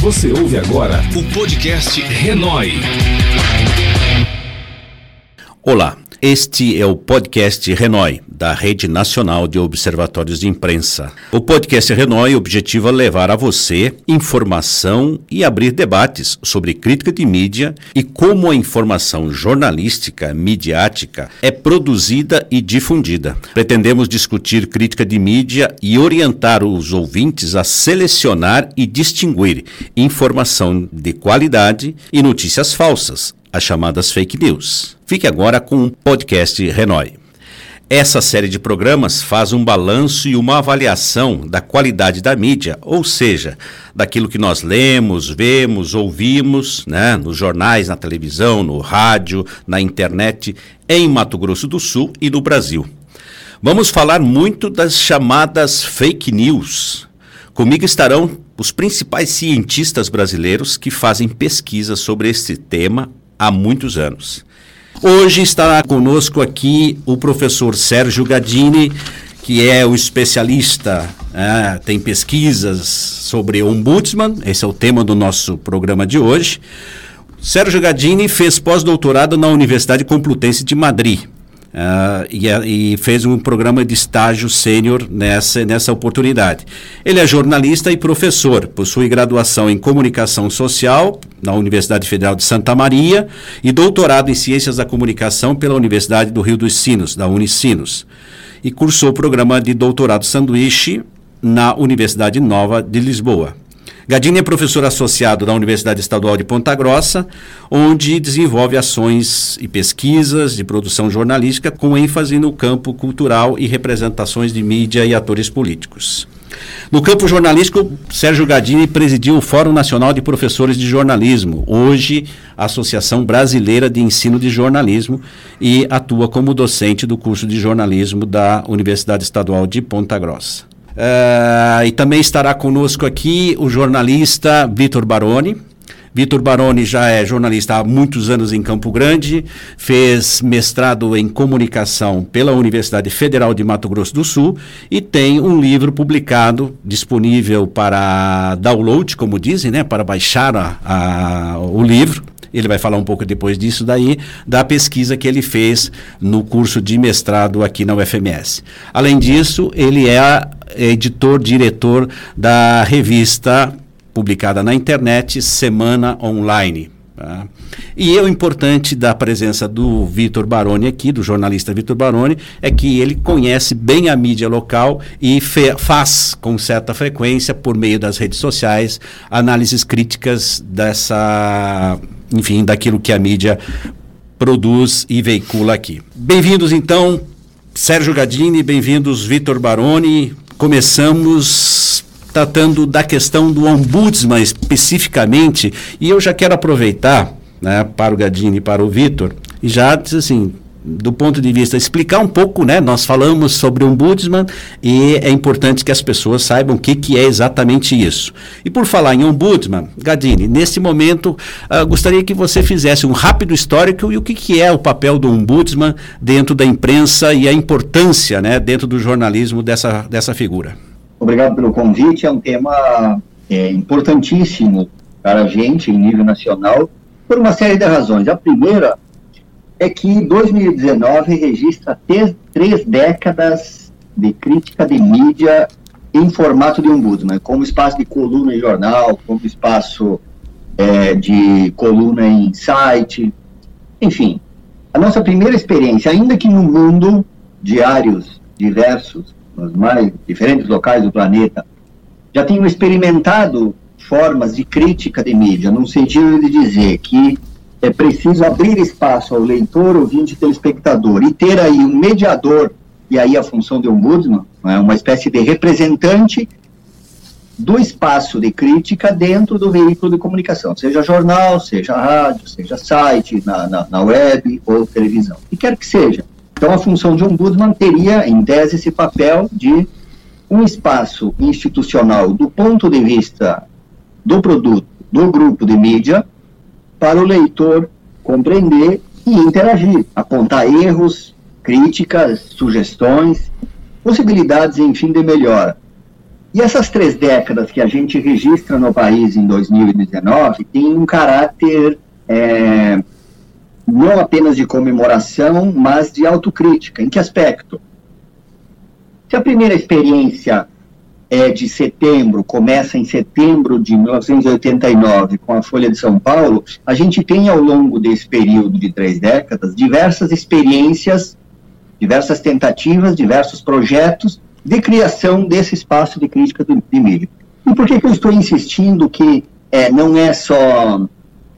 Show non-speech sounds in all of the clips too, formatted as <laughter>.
Você ouve agora o podcast Renói. Olá, este é o podcast Renói, da Rede Nacional de Observatórios de Imprensa. O podcast Renói objetiva levar a você informação e abrir debates sobre crítica de mídia e como a informação jornalística, midiática, é produzida e difundida. Pretendemos discutir crítica de mídia e orientar os ouvintes a selecionar e distinguir informação de qualidade e notícias falsas, as chamadas fake news. Fique agora com o podcast Renói. Essa série de programas faz um balanço e uma avaliação da qualidade da mídia, ou seja, daquilo que nós lemos, vemos, ouvimos, né, nos jornais, na televisão, no rádio, na internet, em Mato Grosso do Sul e no Brasil. Vamos falar muito das chamadas fake news. Comigo estarão os principais cientistas brasileiros que fazem pesquisa sobre esse tema há muitos anos. Hoje está conosco aqui o professor Sérgio Gadini, que é o especialista, é, tem pesquisas sobre ombudsman, esse é o tema do nosso programa de hoje. Sérgio Gadini fez pós-doutorado na Universidade Complutense de Madrid. Uh, e, e, fez um programa de estágio sênior nessa, nessa oportunidade. Ele é jornalista e professor, possui graduação em comunicação social na Universidade Federal de Santa Maria e doutorado em ciências da comunicação pela Universidade do Rio dos Sinos, da Unicinos. E cursou o programa de doutorado sanduíche na Universidade Nova de Lisboa. Gadini é professor associado da Universidade Estadual de Ponta Grossa, onde desenvolve ações e pesquisas de produção jornalística com ênfase no campo cultural e representações de mídia e atores políticos. No campo jornalístico, Sérgio Gadini presidiu o Fórum Nacional de Professores de Jornalismo, hoje Associação Brasileira de Ensino de Jornalismo, e atua como docente do curso de jornalismo da Universidade Estadual de Ponta Grossa. Uh, e também estará conosco aqui o jornalista Vitor Baroni. Vitor Baroni já é jornalista há muitos anos em Campo Grande, fez mestrado em comunicação pela Universidade Federal de Mato Grosso do Sul e tem um livro publicado disponível para download, como dizem, né, para baixar a, a, o livro, ele vai falar um pouco depois disso daí, da pesquisa que ele fez no curso de mestrado aqui na UFMS. Além disso, ele é editor, diretor da revista publicada na internet Semana Online. Tá? E o importante da presença do Vitor Baroni aqui, do jornalista Vitor Baroni, é que ele conhece bem a mídia local e faz com certa frequência, por meio das redes sociais, análises críticas dessa, enfim, daquilo que a mídia produz e veicula aqui. Bem-vindos então, Sérgio Gadini, bem-vindos Vitor Baroni. Começamos tratando da questão do ombudsman especificamente, e eu já quero aproveitar né, para o Gadini e para o Vitor, e já diz assim, do ponto de vista, explicar um pouco, né? Nós falamos sobre o ombudsman e é importante que as pessoas saibam o que, que é exatamente isso. E por falar em ombudsman, Gadini, nesse momento, uh, gostaria que você fizesse um rápido histórico e o que, que é o papel do ombudsman dentro da imprensa e a importância, né, dentro do jornalismo dessa, dessa figura. Obrigado pelo convite. É um tema é, importantíssimo para a gente em nível nacional por uma série de razões. A primeira é que 2019 registra três, três décadas de crítica de mídia em formato de ombudsman, como espaço de coluna em jornal, como espaço é, de coluna em site, enfim. A nossa primeira experiência, ainda que no mundo diários diversos, nos mais diferentes locais do planeta, já tinham experimentado formas de crítica de mídia, no sentido de dizer que é preciso abrir espaço ao leitor, ouvinte e telespectador e ter aí um mediador, e aí a função de ombudsman, é uma espécie de representante do espaço de crítica dentro do veículo de comunicação, seja jornal, seja rádio, seja site, na, na, na web ou televisão, e quer que seja. Então, a função de ombudsman teria, em tese, esse papel de um espaço institucional do ponto de vista do produto, do grupo de mídia, para o leitor compreender e interagir, apontar erros, críticas, sugestões, possibilidades, enfim, de melhora. E essas três décadas que a gente registra no país em 2019 têm um caráter é, não apenas de comemoração, mas de autocrítica. Em que aspecto? Se a primeira experiência é de setembro, começa em setembro de 1989 com a Folha de São Paulo, a gente tem ao longo desse período de três décadas diversas experiências, diversas tentativas, diversos projetos de criação desse espaço de crítica de, de mídia. E por que, que eu estou insistindo que é, não é só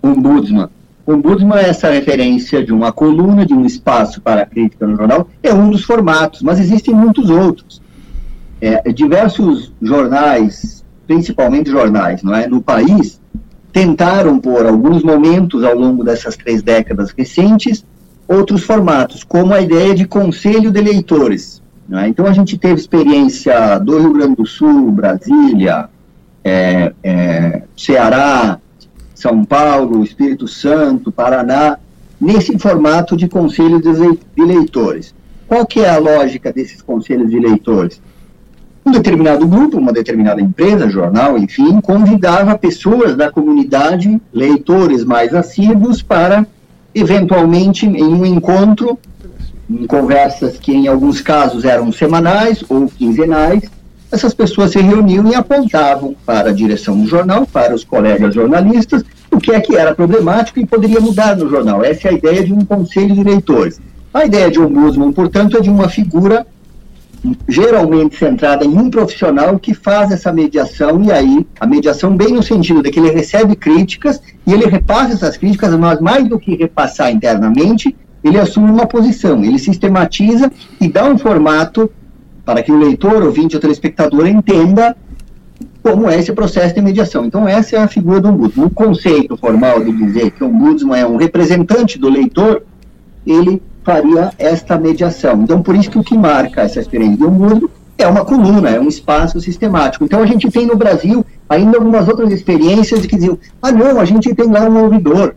ombudsman? Ombudsman é essa referência de uma coluna, de um espaço para a crítica no jornal, é um dos formatos, mas existem muitos outros. É, diversos jornais, principalmente jornais, não é, no país, tentaram por alguns momentos ao longo dessas três décadas recentes outros formatos, como a ideia de conselho de leitores. É? Então a gente teve experiência do Rio Grande do Sul, Brasília, é, é, Ceará, São Paulo, Espírito Santo, Paraná, nesse formato de conselho de leitores. Qual que é a lógica desses conselhos de leitores? Um determinado grupo, uma determinada empresa, jornal, enfim, convidava pessoas da comunidade, leitores mais assíduos, para, eventualmente, em um encontro, em conversas que em alguns casos eram semanais ou quinzenais, essas pessoas se reuniam e apontavam para a direção do jornal, para os colegas jornalistas, o que é que era problemático e poderia mudar no jornal. Essa é a ideia de um conselho de leitores. A ideia de ombudsman, portanto, é de uma figura geralmente centrada em um profissional que faz essa mediação, e aí a mediação bem no sentido de que ele recebe críticas e ele repassa essas críticas, mas mais do que repassar internamente, ele assume uma posição, ele sistematiza e dá um formato para que o leitor, ouvinte ou telespectador entenda como é esse processo de mediação. Então, essa é a figura do ombudsman. O conceito formal de dizer que o ombudsman é um representante do leitor, ele faria esta mediação. Então, por isso que o que marca essa experiência do mundo é uma coluna, é um espaço sistemático. Então, a gente tem no Brasil ainda algumas outras experiências que diziam, ah, não, a gente tem lá um ouvidor,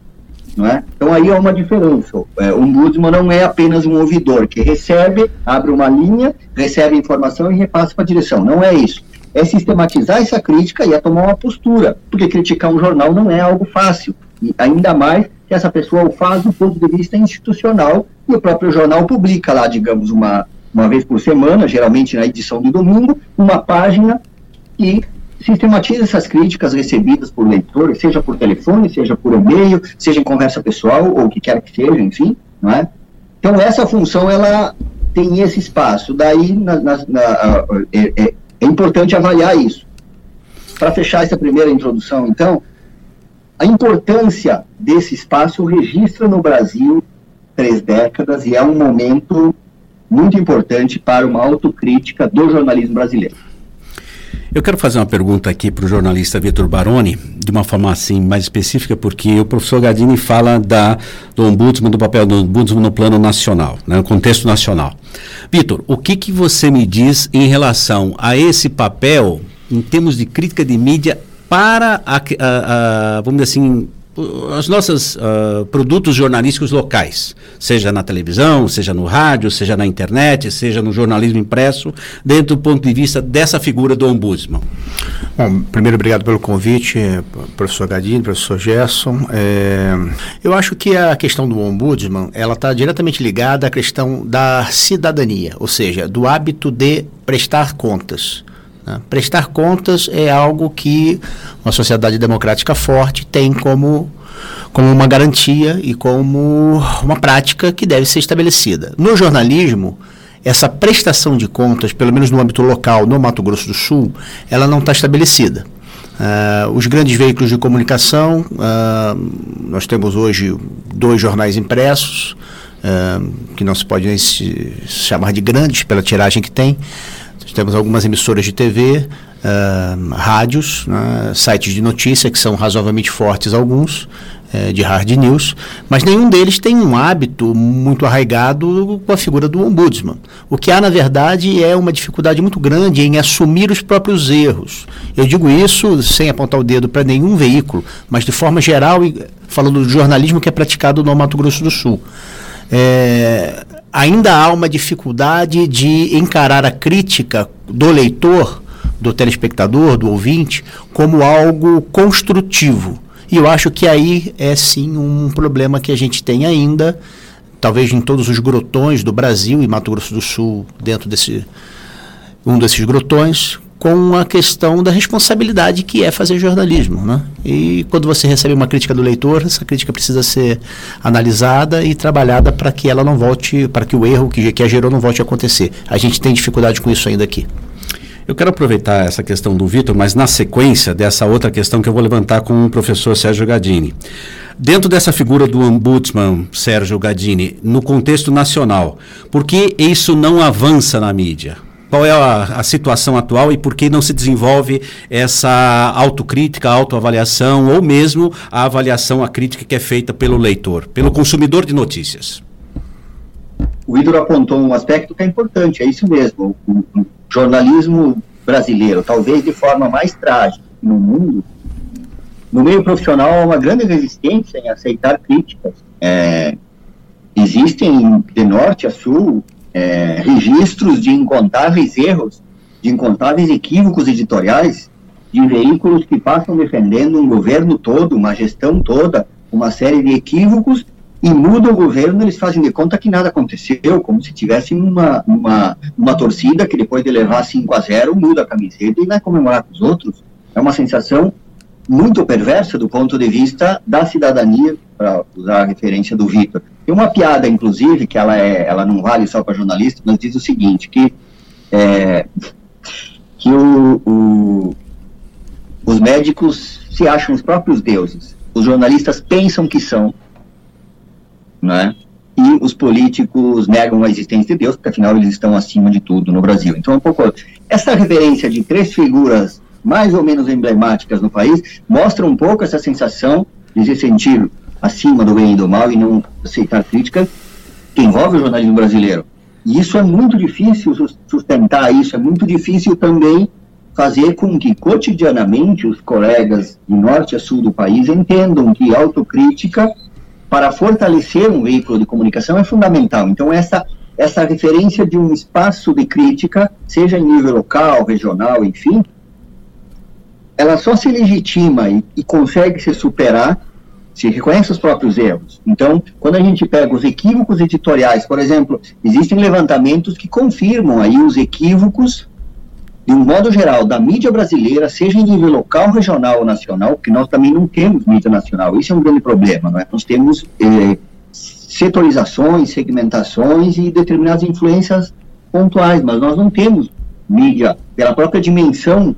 não é? Então, aí é uma diferença. É, o ombudsman não é apenas um ouvidor que recebe, abre uma linha, recebe informação e repassa para a direção. Não é isso. É sistematizar essa crítica e é tomar uma postura, porque criticar um jornal não é algo fácil. E ainda mais que essa pessoa o faz do ponto de vista institucional e o próprio jornal publica lá, digamos, uma, uma vez por semana, geralmente na edição de domingo, uma página que sistematiza essas críticas recebidas por leitores, seja por telefone, seja por e-mail, seja em conversa pessoal, ou o que quer que seja, enfim, não é? Então, essa função, ela tem esse espaço. Daí, na, na, na, é, é, é importante avaliar isso. Para fechar essa primeira introdução, então, a importância desse espaço registra no Brasil três décadas e é um momento muito importante para uma autocrítica do jornalismo brasileiro. Eu quero fazer uma pergunta aqui para o jornalista Vitor Baroni, de uma forma assim mais específica, porque o professor Gardini fala da, do ombudsman, do papel do ombudsman no plano nacional, né, no contexto nacional. Vitor, o que, que você me diz em relação a esse papel em termos de crítica de mídia para, a, a, a, vamos dizer assim, os nossos uh, produtos jornalísticos locais, seja na televisão, seja no rádio, seja na internet, seja no jornalismo impresso, dentro do ponto de vista dessa figura do ombudsman. Bom, primeiro, obrigado pelo convite, professor Gadini, professor Gerson. É, eu acho que a questão do ombudsman, ela está diretamente ligada à questão da cidadania, ou seja, do hábito de prestar contas. Né? Prestar contas é algo que uma sociedade democrática forte tem como, como uma garantia e como uma prática que deve ser estabelecida. No jornalismo, essa prestação de contas, pelo menos no âmbito local, no Mato Grosso do Sul, ela não está estabelecida. Uh, os grandes veículos de comunicação, uh, nós temos hoje dois jornais impressos, uh, que não se pode nem se chamar de grandes pela tiragem que tem, temos algumas emissoras de TV, uh, rádios, né, sites de notícia, que são razoavelmente fortes alguns, uh, de hard news, mas nenhum deles tem um hábito muito arraigado com a figura do ombudsman. O que há, na verdade, é uma dificuldade muito grande em assumir os próprios erros. Eu digo isso sem apontar o dedo para nenhum veículo, mas de forma geral, falando do jornalismo que é praticado no Mato Grosso do Sul. É, ainda há uma dificuldade de encarar a crítica do leitor do telespectador, do ouvinte, como algo construtivo. E eu acho que aí é sim um problema que a gente tem ainda, talvez em todos os grotões do Brasil e Mato Grosso do Sul, dentro desse um desses grotões, com a questão da responsabilidade que é fazer jornalismo. Né? E quando você recebe uma crítica do leitor, essa crítica precisa ser analisada e trabalhada para que ela não volte, para que o erro que, que a gerou não volte a acontecer. A gente tem dificuldade com isso ainda aqui. Eu quero aproveitar essa questão do Vitor, mas na sequência dessa outra questão que eu vou levantar com o professor Sérgio Gadini. Dentro dessa figura do ombudsman Sérgio Gadini, no contexto nacional, por que isso não avança na mídia? Qual é a, a, situação atual e por que não se desenvolve essa autocrítica, autoavaliação ou mesmo a avaliação, a crítica que é feita pelo leitor, pelo consumidor de notícias? O Idor apontou um aspecto que é importante, é isso mesmo. O, o jornalismo brasileiro, talvez de forma mais trágica no mundo, no meio profissional há uma grande resistência em aceitar críticas. É, existem de norte a sul é, registros de incontáveis erros, de incontáveis equívocos editoriais de veículos que passam defendendo um governo todo, uma gestão toda, uma série de equívocos e muda o governo, eles fazem de conta que nada aconteceu, como se tivessem uma, uma, uma torcida que depois de levar 5 a 0 muda a camiseta e vai comemorar com os outros. É uma sensação muito perversa do ponto de vista da cidadania, para usar a referência do Vitor. Tem uma piada, inclusive, que ela, é, ela não vale só para jornalista, mas diz o seguinte, que, é, que o, o, os médicos se acham os próprios deuses, os jornalistas pensam que são, né? e os políticos negam a existência de Deus, porque afinal eles estão acima de tudo no Brasil. Então, um pouco essa referência de três figuras mais ou menos emblemáticas no país mostra um pouco essa sensação de se sentir acima do bem e do mal e não aceitar críticas que envolve o jornalismo brasileiro. E isso é muito difícil sustentar isso, é muito difícil também fazer com que cotidianamente os colegas de norte a sul do país entendam que autocrítica para fortalecer um veículo de comunicação é fundamental. Então essa essa referência de um espaço de crítica, seja em nível local, regional, enfim, ela só se legitima e, e consegue se superar se reconhece os próprios erros. Então, quando a gente pega os equívocos editoriais, por exemplo, existem levantamentos que confirmam aí os equívocos, de um modo geral, da mídia brasileira, seja em nível local, regional ou nacional, porque nós também não temos mídia nacional. Isso é um grande problema, não é? Nós temos eh, setorizações, segmentações e determinadas influências pontuais, mas nós não temos mídia pela própria dimensão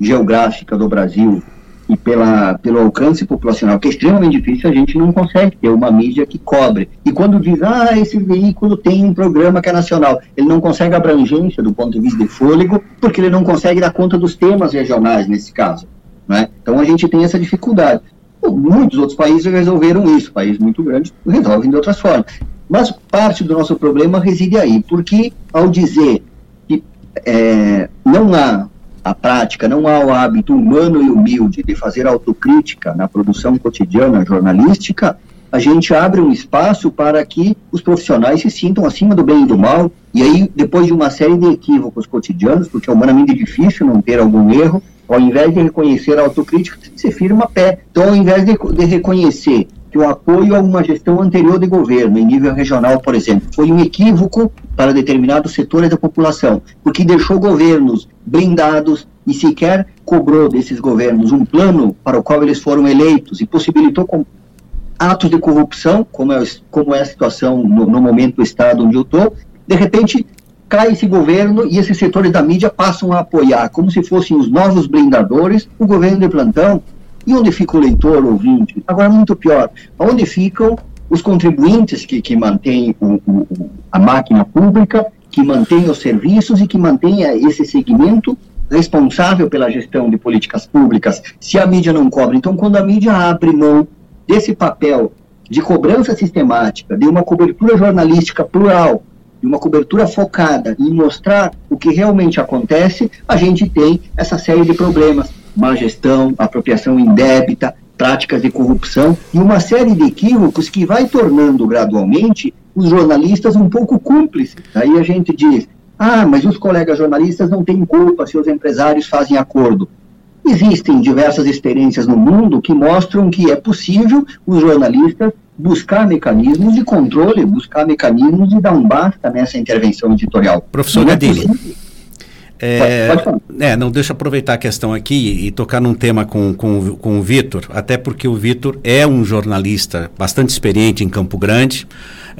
geográfica do Brasil, e pela, pelo alcance populacional, que é extremamente difícil, a gente não consegue ter uma mídia que cobre. E quando diz, ah, esse veículo tem um programa que é nacional, ele não consegue abrangência do ponto de vista de fôlego, porque ele não consegue dar conta dos temas regionais, nesse caso. Né? Então a gente tem essa dificuldade. Muitos outros países resolveram isso, países muito grandes resolvem de outras formas. Mas parte do nosso problema reside aí, porque ao dizer que é, não há a prática, não há o hábito humano e humilde de fazer autocrítica na produção cotidiana jornalística, a gente abre um espaço para que os profissionais se sintam acima do bem e do mal, e aí, depois de uma série de equívocos cotidianos, porque é humanamente difícil não ter algum erro, ao invés de reconhecer a autocrítica, se firma pé. Então, ao invés de, de reconhecer que o apoio a uma gestão anterior de governo, em nível regional, por exemplo, foi um equívoco para determinados setores da população, porque deixou governos blindados e sequer cobrou desses governos um plano para o qual eles foram eleitos e possibilitou atos de corrupção, como é, como é a situação no, no momento do Estado onde eu estou, de repente cai esse governo e esses setores da mídia passam a apoiar, como se fossem os novos blindadores, o governo de plantão, e onde fica o leitor, o ouvinte? Agora, muito pior, onde ficam os contribuintes que, que mantêm o, o, a máquina pública, que mantêm os serviços e que mantêm esse segmento responsável pela gestão de políticas públicas, se a mídia não cobra. Então, quando a mídia abre mão desse papel de cobrança sistemática, de uma cobertura jornalística plural, de uma cobertura focada em mostrar o que realmente acontece, a gente tem essa série de problemas má gestão, apropriação indébita, práticas de corrupção e uma série de equívocos que vai tornando gradualmente os jornalistas um pouco cúmplices. Aí a gente diz, Ah, mas os colegas jornalistas não têm culpa se os empresários fazem acordo. Existem diversas experiências no mundo que mostram que é possível os jornalistas buscar mecanismos de controle, buscar mecanismos de dar um basta nessa intervenção editorial. Professor Gadini. É, pode, pode é, não deixa aproveitar a questão aqui e tocar num tema com, com, com o Vitor, até porque o Vitor é um jornalista bastante experiente em Campo Grande,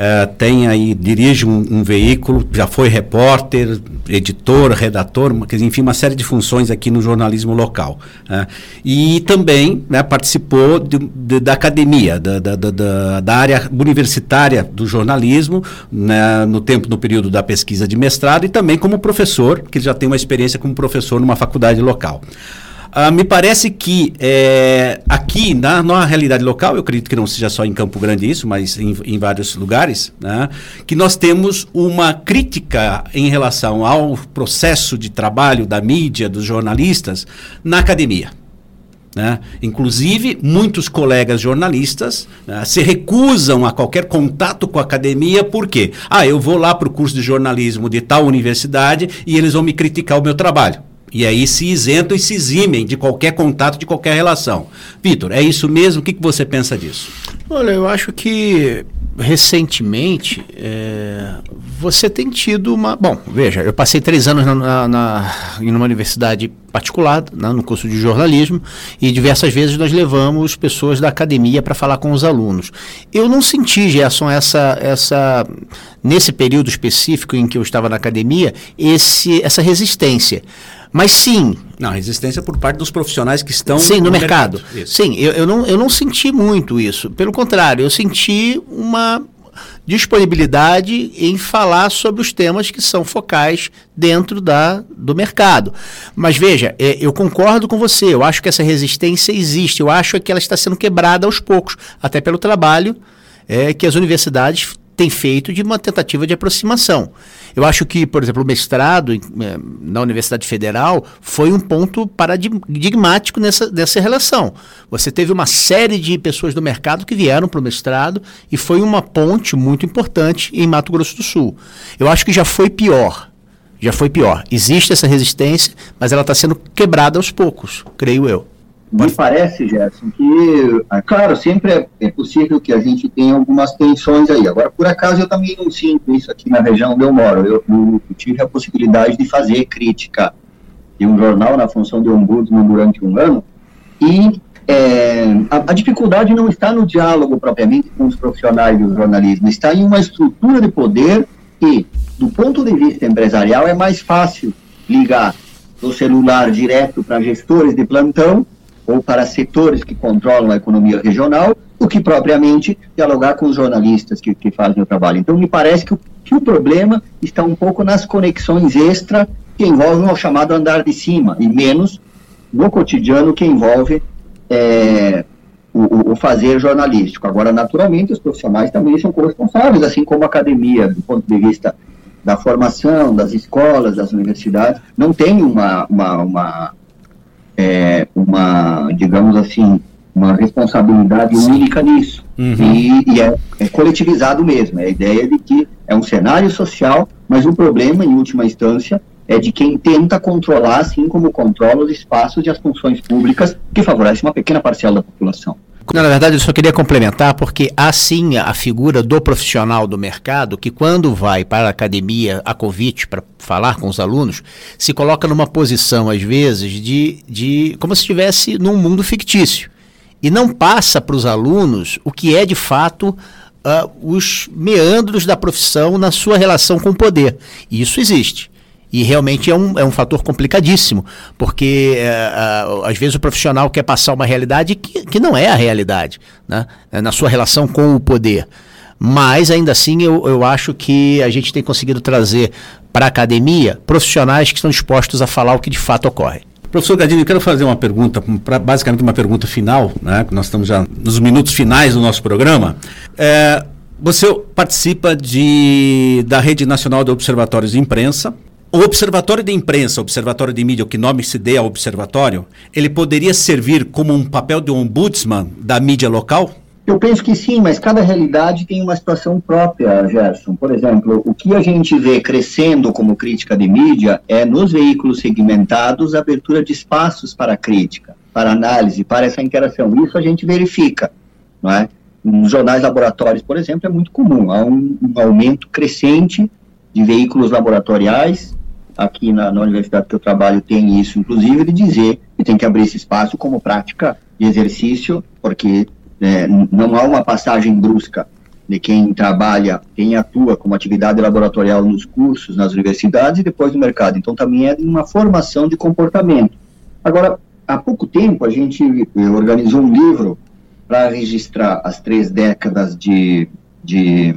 é, tem aí, dirige um, um, veículo, já foi repórter, editor, redator, enfim, uma série de funções aqui no jornalismo local. Né? E também né, participou de, de, da academia, da, da, da, da, área universitária do jornalismo, né, no tempo, no período da pesquisa de mestrado, e também como professor, que já tem uma experiência como professor numa faculdade local. Uh, me parece que é, aqui, na, na realidade local, eu acredito que não seja só em Campo Grande isso, mas em, em vários lugares, né, que nós temos uma crítica em relação ao processo de trabalho da mídia, dos jornalistas, na academia. Né? Inclusive, muitos colegas jornalistas né, se recusam a qualquer contato com a academia, por quê? Ah, eu vou lá para o curso de jornalismo de tal universidade e eles vão me criticar o meu trabalho. E aí se isentam e se eximem de qualquer contato, de qualquer relação. Vitor, é isso mesmo? O que, que você pensa disso? Olha, eu acho que recentemente é, você tem tido uma. Bom, veja, eu passei três anos na, na, na em uma universidade particular, né, no curso de jornalismo, e diversas vezes nós levamos pessoas da academia para falar com os alunos. Eu não senti, Gerson, essa, essa, nesse período específico em que eu estava na academia, esse, essa resistência. Mas sim. Não, resistência por parte dos profissionais que estão sim, no, no mercado. mercado. Sim, eu, eu, não, eu não senti muito isso. Pelo contrário, eu senti uma disponibilidade em falar sobre os temas que são focais dentro da, do mercado. Mas veja, é, eu concordo com você, eu acho que essa resistência existe, eu acho que ela está sendo quebrada aos poucos, até pelo trabalho é, que as universidades tem feito de uma tentativa de aproximação. Eu acho que, por exemplo, o mestrado eh, na Universidade Federal foi um ponto paradigmático nessa, nessa relação. Você teve uma série de pessoas do mercado que vieram para o mestrado e foi uma ponte muito importante em Mato Grosso do Sul. Eu acho que já foi pior. Já foi pior. Existe essa resistência, mas ela está sendo quebrada aos poucos, creio eu. Me parece, Gerson, que, ah, claro, sempre é, é, possível que a gente tenha algumas tensões aí. Agora, por acaso, eu também não sinto isso aqui na região onde eu moro. Eu, eu, tive a possibilidade de fazer crítica de um jornal na função de ombudsman durante um ano e é, a, a, dificuldade não está no diálogo propriamente com os profissionais do jornalismo, está em uma estrutura de poder e, do ponto de vista empresarial, é mais fácil ligar o celular direto para gestores de plantão ou para setores que controlam a economia regional, do que propriamente dialogar com os jornalistas que, que fazem o trabalho. Então, me parece que o, que o problema está um pouco nas conexões extra que envolvem o chamado andar de cima, e menos no cotidiano que envolve é, o, o, fazer jornalístico. Agora, naturalmente, os profissionais também são corresponsáveis, assim como a academia, do ponto de vista da formação, das escolas, das universidades, não tem uma, uma, uma é, uma, digamos assim, uma responsabilidade única nisso. Uhum. E, e é, é, coletivizado mesmo. É a ideia de que é um cenário social, mas o problema, em última instância, é de quem tenta controlar, assim como controla os espaços e as funções públicas que favorecem uma pequena parcela da população. Na verdade, eu só queria complementar, porque há sim a figura do profissional do mercado que, quando vai para a academia a convite para falar com os alunos, se coloca numa posição, às vezes, de, de como se estivesse num mundo fictício. E não passa para os alunos o que é de fato uh, os meandros da profissão na sua relação com o poder. E isso existe. E realmente é um, é um fator complicadíssimo, porque é, às vezes o profissional quer passar uma realidade que, que não é a realidade, né? É na sua relação com o poder. Mas ainda assim eu, eu acho que a gente tem conseguido trazer para a academia profissionais que estão dispostos a falar o que de fato ocorre. Professor Gadini, eu quero fazer uma pergunta, pra, basicamente uma pergunta final, né? Nós estamos já nos minutos finais do nosso programa. É, você participa de, da Rede Nacional de Observatórios de Imprensa, o Observatório de Imprensa, Observatório de Mídia, o que nome se dê ao observatório, ele poderia servir como um papel de ombudsman da mídia local? Eu penso que sim, mas cada realidade tem uma situação própria, Gerson. Por exemplo, o que a gente vê crescendo como crítica de mídia é nos veículos segmentados a abertura de espaços para crítica, para análise, para essa interação. Isso a gente verifica, não é? Nos jornais laboratórios, por exemplo, é muito comum. Há um, um aumento crescente de veículos laboratoriais. Aqui na, na universidade que eu trabalho tem isso, inclusive, de dizer que tem que abrir esse espaço como prática de exercício, porque é, não há uma passagem brusca de quem trabalha, quem atua como atividade laboratorial nos cursos, nas universidades e depois no mercado. Então, também é uma formação de comportamento. Agora, há pouco tempo, a gente organizou um livro para registrar as três décadas de, de,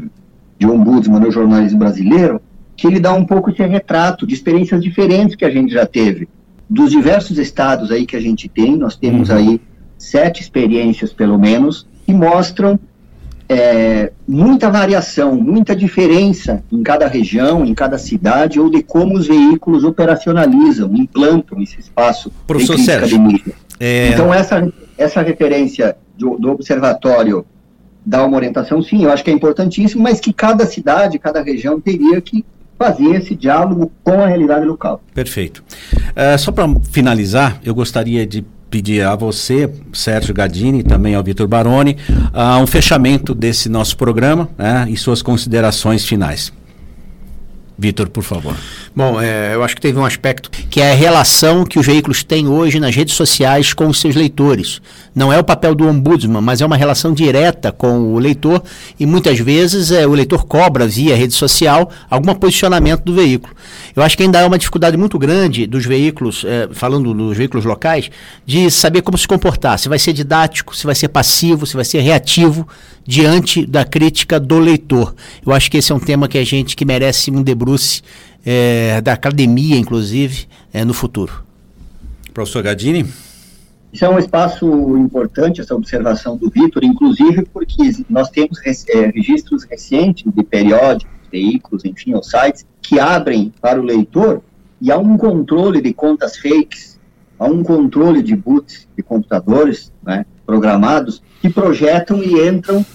de ombudsman no jornalismo brasileiro, que ele dá um pouco esse retrato de experiências diferentes que a gente já teve. Dos diversos estados aí que a gente tem, nós temos uhum. aí sete experiências, pelo menos, que mostram é, muita variação, muita diferença em cada região, em cada cidade, ou de como os veículos operacionalizam, implantam esse espaço Professor de Sérgio, é... Então, essa, essa referência do, do observatório dá uma orientação, sim, eu acho que é importantíssimo, mas que cada cidade, cada região teria que fazer esse diálogo com a realidade local. Perfeito. Uh, só para finalizar, eu gostaria de pedir a você, Sérgio Gadini, também ao Vitor Baroni, uh, um fechamento desse nosso programa né, e suas considerações finais. Vitor, por favor. Bom, é, eu acho que teve um aspecto que é a relação que os veículos têm hoje nas redes sociais com os seus leitores. Não é o papel do ombudsman, mas é uma relação direta com o leitor e muitas vezes é, o leitor cobra via rede social algum posicionamento do veículo. Eu acho que ainda há uma dificuldade muito grande dos veículos, é, falando dos veículos locais, de saber como se comportar. Se vai ser didático, se vai ser passivo, se vai ser reativo diante da crítica do leitor. Eu acho que esse é um tema que a gente que merece um debruce é, da academia, inclusive, é, no futuro. Professor Gadini? Isso é um espaço importante, essa observação do Vitor, inclusive porque nós temos é, registros recentes de periódicos, veículos, enfim, ou sites, que abrem para o leitor e há um controle de contas fakes, há um controle de boots de computadores né, programados que projetam e entram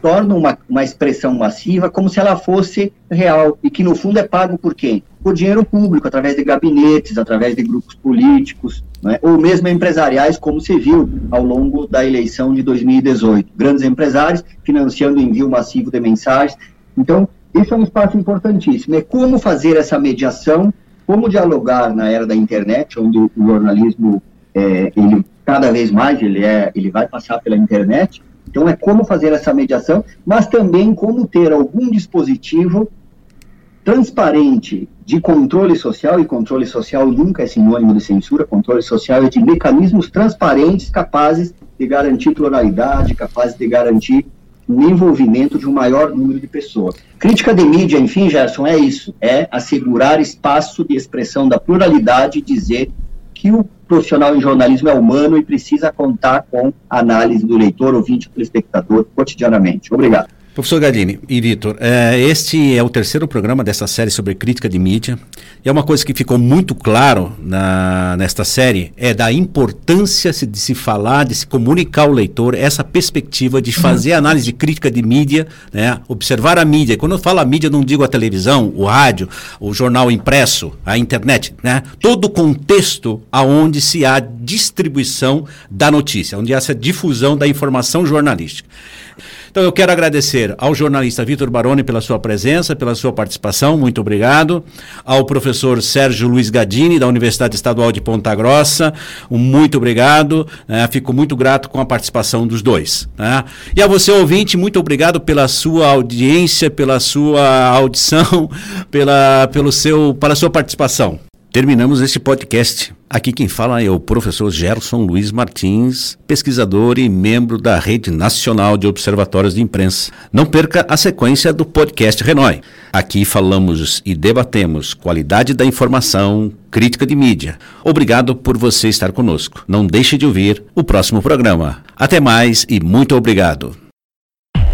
torna uma, uma expressão massiva como se ela fosse real e que no fundo é pago por quem? Por dinheiro público, através de gabinetes, através de grupos políticos, né? ou mesmo empresariais, como se viu ao longo da eleição de 2018. Grandes empresários financiando o envio massivo de mensagens. Então, esse é um espaço importantíssimo. É como fazer essa mediação, como dialogar na era da internet, onde o jornalismo, é, ele cada vez mais ele é, ele vai passar pela internet, então, é como fazer essa mediação, mas também como ter algum dispositivo transparente de controle social, e controle social nunca é sinônimo de censura, controle social é de mecanismos transparentes capazes de garantir pluralidade, capazes de garantir o envolvimento de um maior número de pessoas. Crítica de mídia, enfim, Gerson, é isso, é assegurar espaço de expressão da pluralidade e dizer que o profissional em jornalismo é humano e precisa contar com a análise do leitor, ouvinte, telespectador cotidianamente. Obrigado. Professor Gadini e Vitor, é, este é o terceiro programa dessa série sobre crítica de mídia. E é uma coisa que ficou muito claro na, nesta série é da importância de se falar, de se comunicar ao leitor essa perspectiva de fazer análise de crítica de mídia, né, observar a mídia. Quando eu falo a mídia, não digo a televisão, o rádio, o jornal impresso, a internet, né, todo o contexto aonde se há distribuição da notícia, onde há essa difusão da informação jornalística. Então eu quero agradecer ao jornalista Vitor Baroni pela sua presença, pela sua participação, muito obrigado. Ao professor Sérgio Luiz Gadini, da Universidade Estadual de Ponta Grossa, um muito obrigado. Né? Fico muito grato com a participação dos dois. Né? E a você, ouvinte, muito obrigado pela sua audiência, pela sua audição, <laughs> pela, pelo seu, pela sua participação. Terminamos este podcast. Aqui quem fala é o professor Gerson Luiz Martins, pesquisador e membro da Rede Nacional de Observatórios de Imprensa. Não perca a sequência do podcast Renoi. Aqui falamos e debatemos qualidade da informação, crítica de mídia. Obrigado por você estar conosco. Não deixe de ouvir o próximo programa. Até mais e muito obrigado.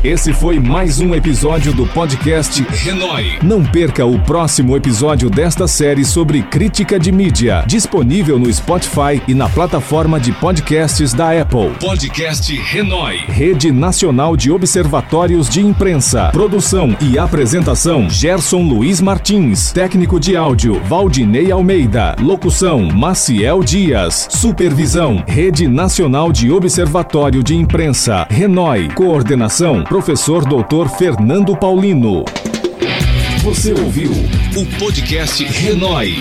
Esse foi mais um episódio do podcast Renoi. Não perca o próximo episódio desta série sobre crítica de mídia, disponível no Spotify e na plataforma de podcasts da Apple. Podcast Renoi, Rede Nacional de Observatórios de Imprensa. Produção e apresentação: Gerson Luiz Martins, técnico de áudio Valdinei Almeida, locução Maciel Dias, supervisão Rede Nacional de Observatório de Imprensa, Renoi, coordenação professor doutor Fernando Paulino. Você ouviu o podcast Renoi.